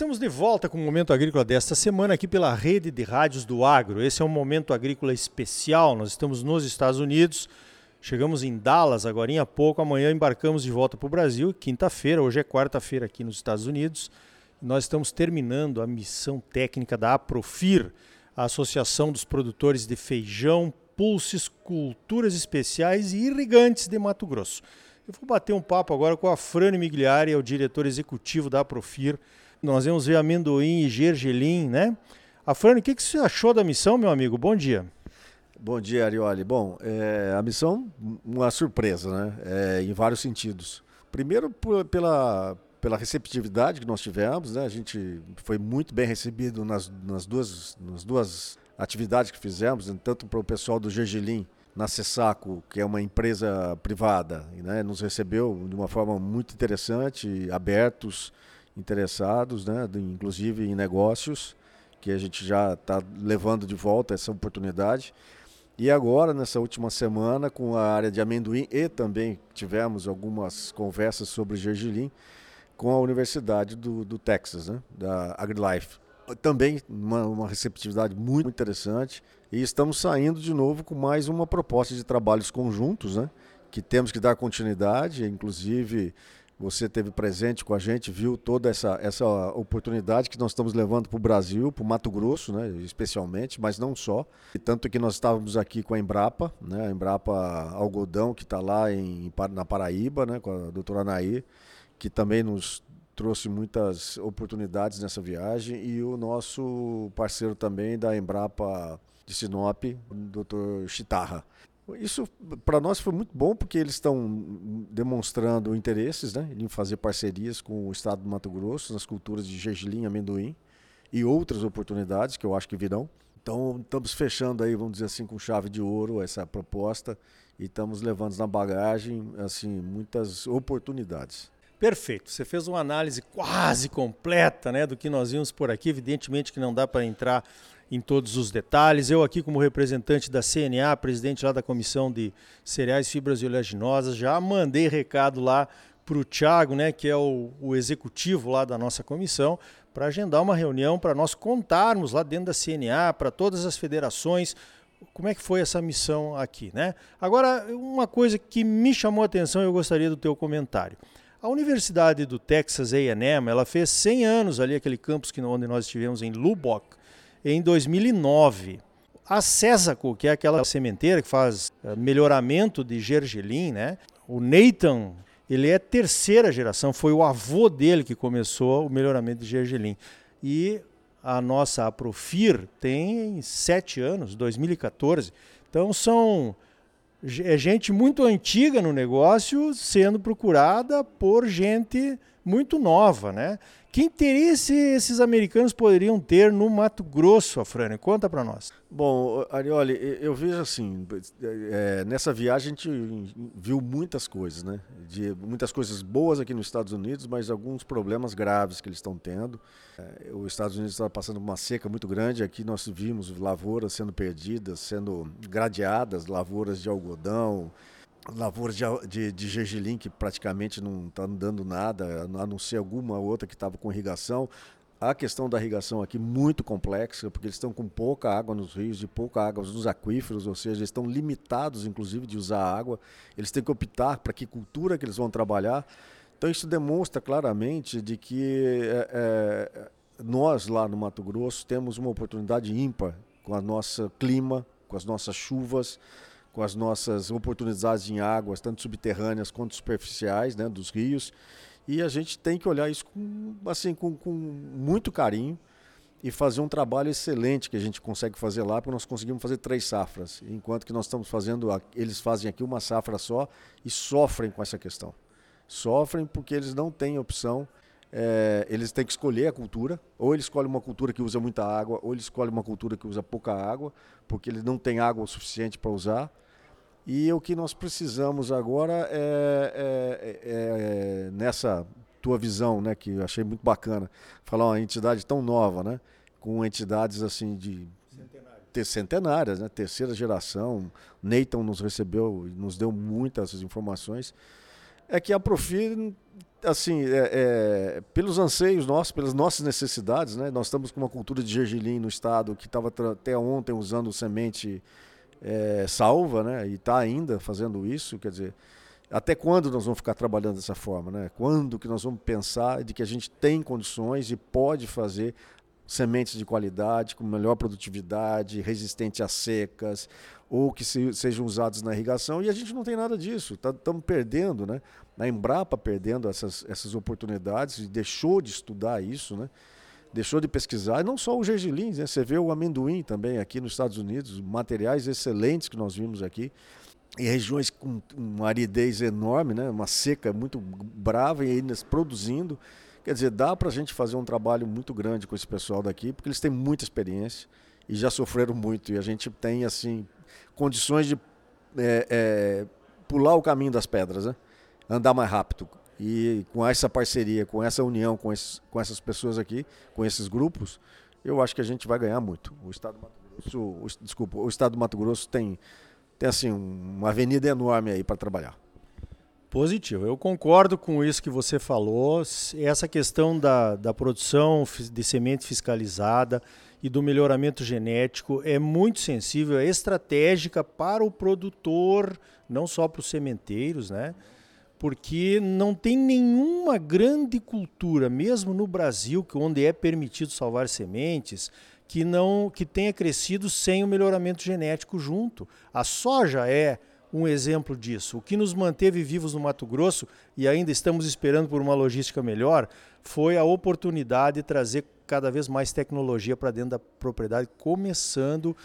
estamos de volta com o Momento Agrícola desta semana aqui pela rede de rádios do Agro. Esse é um Momento Agrícola especial. Nós estamos nos Estados Unidos, chegamos em Dallas agora há pouco. Amanhã embarcamos de volta para o Brasil, quinta-feira, hoje é quarta-feira aqui nos Estados Unidos. Nós estamos terminando a missão técnica da Aprofir, a Associação dos Produtores de Feijão, Pulses, Culturas Especiais e Irrigantes de Mato Grosso. Eu vou bater um papo agora com a Frane Migliari, é o diretor executivo da Aprofir. Nós vamos ver amendoim e gergelim, né? Afrânio, o que, que você achou da missão, meu amigo? Bom dia. Bom dia, Arioli. Bom, é, a missão, uma surpresa, né? É, em vários sentidos. Primeiro, por, pela, pela receptividade que nós tivemos, né? A gente foi muito bem recebido nas, nas, duas, nas duas atividades que fizemos, tanto para o pessoal do Gergelim na Cessaco, que é uma empresa privada, né? Nos recebeu de uma forma muito interessante, abertos, interessados, né, inclusive em negócios, que a gente já está levando de volta essa oportunidade. E agora, nessa última semana, com a área de amendoim, e também tivemos algumas conversas sobre gergelim com a Universidade do, do Texas, né, da AgriLife. Também uma, uma receptividade muito interessante. E estamos saindo de novo com mais uma proposta de trabalhos conjuntos, né, que temos que dar continuidade, inclusive você teve presente com a gente, viu toda essa, essa oportunidade que nós estamos levando para o Brasil, para o Mato Grosso, né, especialmente, mas não só. E tanto que nós estávamos aqui com a Embrapa, né, a Embrapa Algodão, que está lá em, na Paraíba, né, com a doutora Anaí, que também nos trouxe muitas oportunidades nessa viagem, e o nosso parceiro também da Embrapa de Sinop, o doutor Chitarra. Isso para nós foi muito bom porque eles estão demonstrando interesses né, em fazer parcerias com o estado do Mato Grosso nas culturas de gergelim, amendoim e outras oportunidades que eu acho que virão. Então estamos fechando aí, vamos dizer assim, com chave de ouro essa proposta e estamos levando na bagagem assim muitas oportunidades. Perfeito. Você fez uma análise quase completa, né, do que nós vimos por aqui. Evidentemente que não dá para entrar em todos os detalhes. Eu aqui como representante da CNA, presidente lá da Comissão de Cereais, Fibras e Oleaginosas, já mandei recado lá para o Thiago, né, que é o, o executivo lá da nossa comissão, para agendar uma reunião para nós contarmos lá dentro da CNA, para todas as federações, como é que foi essa missão aqui, né? Agora, uma coisa que me chamou a atenção, eu gostaria do teu comentário. A Universidade do Texas A&M, ela fez 100 anos ali, aquele campus que, onde nós estivemos em Lubbock, em 2009. A Césaco, que é aquela sementeira que faz eh, melhoramento de gergelim, né? O Nathan, ele é terceira geração, foi o avô dele que começou o melhoramento de gergelim. E a nossa Aprofir tem sete anos, 2014. Então são é gente muito antiga no negócio sendo procurada por gente muito nova, né? Que interesse esses americanos poderiam ter no Mato Grosso, Afrânio? Conta para nós. Bom, Arioli, eu vejo assim, é, nessa viagem a gente viu muitas coisas, né? De, muitas coisas boas aqui nos Estados Unidos, mas alguns problemas graves que eles estão tendo. É, os Estados Unidos está passando uma seca muito grande, aqui nós vimos lavouras sendo perdidas, sendo gradeadas, lavouras de algodão, lavouras de, de, de gergelim que praticamente não está dando nada, a não ser alguma outra que estava com irrigação. A questão da irrigação aqui muito complexa, porque eles estão com pouca água nos rios e pouca água nos aquíferos, ou seja, eles estão limitados, inclusive, de usar água. Eles têm que optar para que cultura que eles vão trabalhar. Então isso demonstra claramente de que é, é, nós lá no Mato Grosso temos uma oportunidade ímpar com o nosso clima, com as nossas chuvas, com as nossas oportunidades em águas, tanto subterrâneas quanto superficiais, né, dos rios. E a gente tem que olhar isso com, assim, com, com muito carinho e fazer um trabalho excelente que a gente consegue fazer lá, porque nós conseguimos fazer três safras, enquanto que nós estamos fazendo, eles fazem aqui uma safra só e sofrem com essa questão. Sofrem porque eles não têm opção, é, eles têm que escolher a cultura, ou ele escolhe uma cultura que usa muita água, ou ele escolhe uma cultura que usa pouca água, porque ele não tem água o suficiente para usar. E o que nós precisamos agora é, é, é, é, nessa tua visão, né, que eu achei muito bacana, falar uma entidade tão nova, né, com entidades assim de ter centenárias, né, terceira geração. Nathan nos recebeu, nos deu muitas informações. É que a Profir assim, é, é, pelos anseios nossos, pelas nossas necessidades, né? Nós estamos com uma cultura de gergelim no estado que estava até ontem usando semente é, salva, né? E está ainda fazendo isso, quer dizer, até quando nós vamos ficar trabalhando dessa forma, né? Quando que nós vamos pensar de que a gente tem condições e pode fazer sementes de qualidade, com melhor produtividade, resistente a secas, ou que se, sejam usados na irrigação, e a gente não tem nada disso. Estamos tá, perdendo, né? A Embrapa perdendo essas, essas oportunidades e deixou de estudar isso, né? Deixou de pesquisar, e não só o gergelim, né? Você vê o amendoim também aqui nos Estados Unidos, materiais excelentes que nós vimos aqui, em regiões com uma aridez enorme, né? Uma seca muito brava e ainda produzindo. Quer dizer, dá para a gente fazer um trabalho muito grande com esse pessoal daqui, porque eles têm muita experiência e já sofreram muito. E a gente tem, assim, condições de é, é, pular o caminho das pedras, né? andar mais rápido. E com essa parceria, com essa união com, esses, com essas pessoas aqui, com esses grupos, eu acho que a gente vai ganhar muito. O Estado do Mato Grosso, o, desculpa, o Estado do Mato Grosso tem, tem assim, uma avenida enorme aí para trabalhar. Positivo. Eu concordo com isso que você falou. Essa questão da, da produção de semente fiscalizada e do melhoramento genético é muito sensível, é estratégica para o produtor, não só para os sementeiros, né? Porque não tem nenhuma grande cultura, mesmo no Brasil, onde é permitido salvar sementes, que não que tenha crescido sem o melhoramento genético junto. A soja é um exemplo disso. O que nos manteve vivos no Mato Grosso e ainda estamos esperando por uma logística melhor foi a oportunidade de trazer cada vez mais tecnologia para dentro da propriedade, começando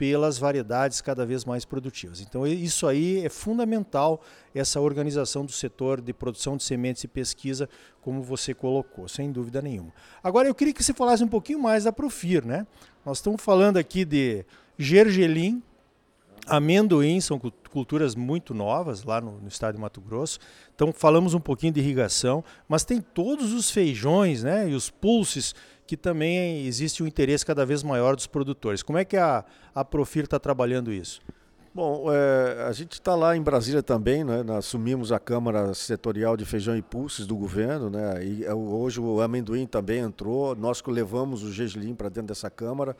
pelas variedades cada vez mais produtivas. Então isso aí é fundamental essa organização do setor de produção de sementes e pesquisa, como você colocou, sem dúvida nenhuma. Agora eu queria que você falasse um pouquinho mais da Profir, né? Nós estamos falando aqui de gergelim, amendoim, são culturas muito novas lá no, no, estado de Mato Grosso. Então falamos um pouquinho de irrigação, mas tem todos os feijões, né, e os pulses que também existe um interesse cada vez maior dos produtores. Como é que a, a Profir está trabalhando isso? Bom, é, a gente está lá em Brasília também, né? Assumimos a Câmara Setorial de Feijão e Pulses do governo, né? E é, hoje o amendoim também entrou. Nós levamos o gergelim para dentro dessa Câmara,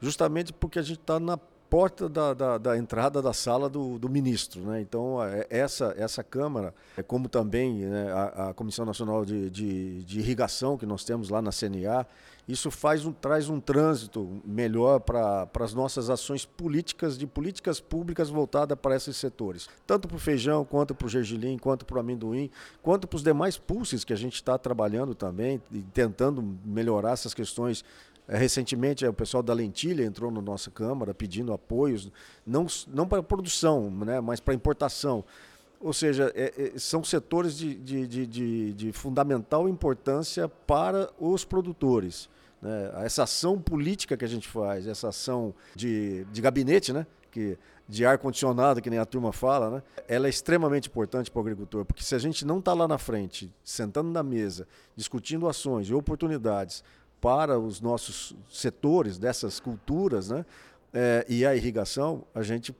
justamente porque a gente está na porta da, da, da, entrada da sala do, do ministro. Né? Então, é, essa, essa Câmara, é como também né, a, a, Comissão Nacional de, de, de, Irrigação, que nós temos lá na CNA, isso faz um, traz um trânsito melhor para as nossas ações políticas, de políticas públicas voltadas para esses setores. Tanto para o feijão, quanto para o gergelim, quanto para o amendoim, quanto para os demais pulses que a gente está trabalhando também, e tentando melhorar essas questões recentemente, o pessoal da Lentilha entrou na nossa Câmara pedindo apoios, não, não para produção, né, mas para importação. Ou seja, é, é, são setores de, de, de, de, fundamental importância para os produtores. Né? Essa ação política que a gente faz, essa ação de, de gabinete, né? que, de ar-condicionado, que nem a turma fala, né? ela é extremamente importante para o agricultor, porque se a gente não está lá na frente, sentando na mesa, discutindo ações e oportunidades para os nossos setores dessas culturas, né? É, e a irrigação, a gente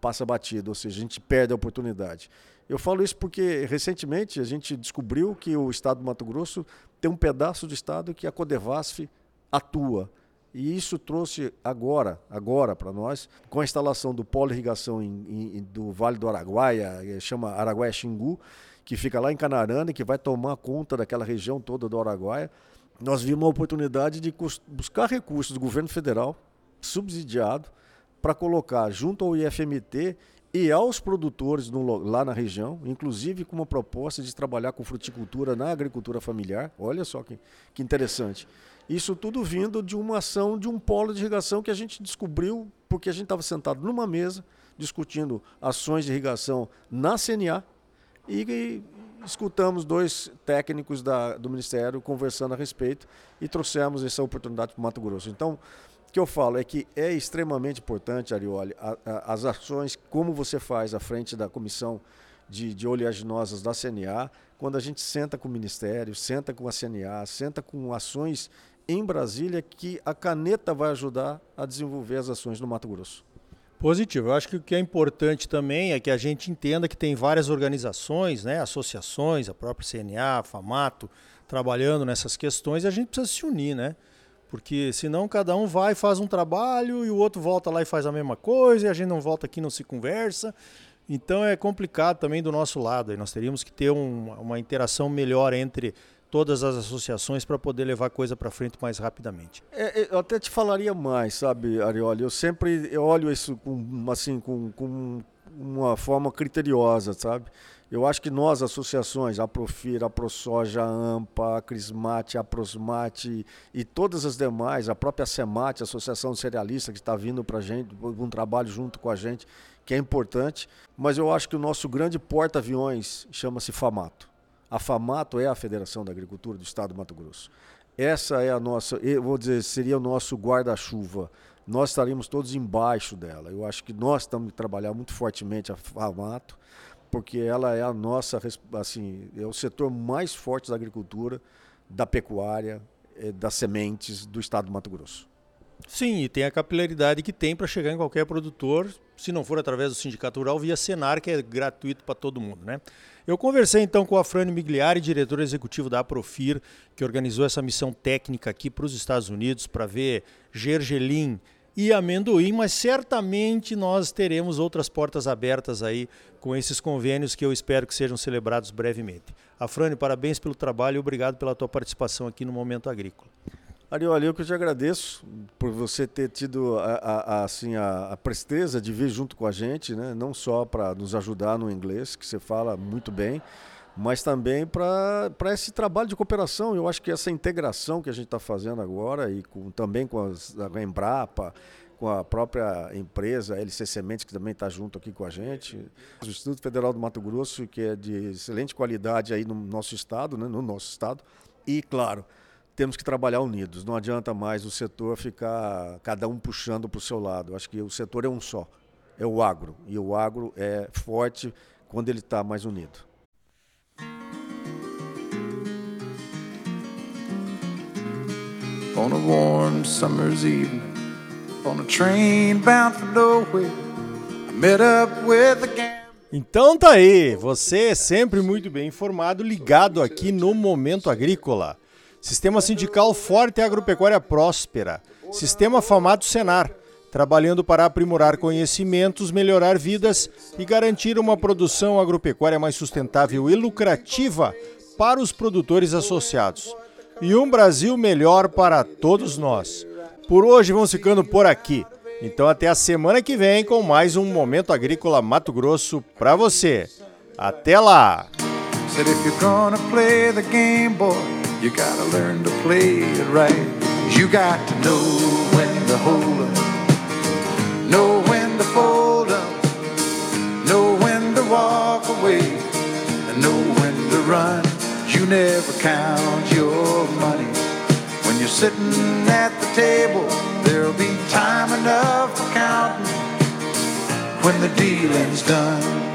passa batido, ou seja, a gente perde a oportunidade. Eu falo isso porque recentemente a gente descobriu que o estado do Mato Grosso tem um pedaço do estado que a Codevasf atua. E isso trouxe agora, agora para nós, com a instalação do polo irrigação em, em, do Vale do Araguaia, chama Araguaia Xingu, que fica lá em Canarana e que vai tomar conta daquela região toda do Araguaia nós vimos uma oportunidade de buscar recursos do governo federal, subsidiado, para colocar junto ao IFMT e aos produtores no, lá na região, inclusive com uma proposta de trabalhar com fruticultura na agricultura familiar. Olha só que, que interessante. Isso tudo vindo de uma ação de um polo de irrigação que a gente descobriu porque a gente estava sentado numa mesa discutindo ações de irrigação na CNA e, escutamos dois técnicos da, do Ministério conversando a respeito e trouxemos essa oportunidade para o Mato Grosso. Então, o que eu falo é que é extremamente importante, Arioli, a, a, as ações, como você faz à frente da comissão de, de oleaginosas da CNA, quando a gente senta com o Ministério, senta com a CNA, senta com ações em Brasília que a caneta vai ajudar a desenvolver as ações no Mato Grosso. Positivo. Eu acho que o que é importante também é que a gente entenda que tem várias organizações, né, associações, a própria CNA, a FAMATO, trabalhando nessas questões e a gente precisa se unir, né? Porque senão cada um vai faz um trabalho e o outro volta lá e faz a mesma coisa e a gente não volta aqui não se conversa. Então é complicado também do nosso lado. E nós teríamos que ter um, uma interação melhor entre todas as associações para poder levar a coisa para frente mais rapidamente. É, eu até te falaria mais, sabe, Arioli? Eu sempre olho isso com, assim, com, com uma forma criteriosa, sabe? Eu acho que nós, associações, a Profir, a ProSoja, a AMPA, a Crismate, a Prosmate e todas as demais, a própria SEMAT, a Associação Cerealista, que está vindo para a gente, um trabalho junto com a gente, que é importante, mas eu acho que o nosso grande porta-aviões chama-se FAMATO. A FAMATO é a Federação da Agricultura do Estado do Mato Grosso. Essa é a nossa, eu vou dizer, seria o nosso guarda-chuva. Nós estaríamos todos embaixo dela. Eu acho que nós estamos trabalhando muito fortemente a FAMATO porque ela é a nossa, assim, é o setor mais forte da agricultura, da pecuária, eh, das sementes do estado do Mato Grosso. Sim, e tem a capilaridade que tem para chegar em qualquer produtor, se não for através do Sindicato Rural, via Senar, que é gratuito para todo mundo, né? Eu conversei então com a Frane Migliari, diretor executivo da Aprofir, que organizou essa missão técnica aqui para os Estados Unidos para ver gergelim e amendoim, mas certamente nós teremos outras portas abertas aí com esses convênios que eu espero que sejam celebrados brevemente. Afrânio, parabéns pelo trabalho e obrigado pela tua participação aqui no Momento Agrícola. Arioli, eu que te agradeço por você ter tido a, a, a assim, a, a, presteza de vir junto com a gente, né? não só para nos ajudar no inglês, que você fala muito bem, mas também para esse trabalho de cooperação. Eu acho que essa integração que a gente está fazendo agora, e com, também com as, a Embrapa, com a própria empresa LC Sementes, que também está junto aqui com a gente, o Instituto Federal do Mato Grosso, que é de excelente qualidade aí no nosso estado, né, no nosso estado, e, claro, temos que trabalhar unidos. Não adianta mais o setor ficar cada um puxando para o seu lado. Acho que o setor é um só, é o agro, e o agro é forte quando ele está mais unido. on a warm summer's evening, on a train bound for nowhere, I met up with a então tá aí, você é sempre muito bem informado, ligado aqui no Momento Agrícola. Sistema sindical forte e agropecuária próspera. Sistema Famato Senar, trabalhando para aprimorar conhecimentos, melhorar vidas e garantir uma produção agropecuária mais sustentável e lucrativa para os produtores associados e um Brasil melhor para todos nós. Por hoje vamos ficando por aqui. Então até a semana que vem com mais um Momento Agrícola Mato Grosso para você. Até lá! You gotta learn to play it right. You got to know when to hold up, know when to fold up, know when to walk away, and know when to run. You never count your money. When you're sitting at the table, there'll be time enough for counting when the dealing's done.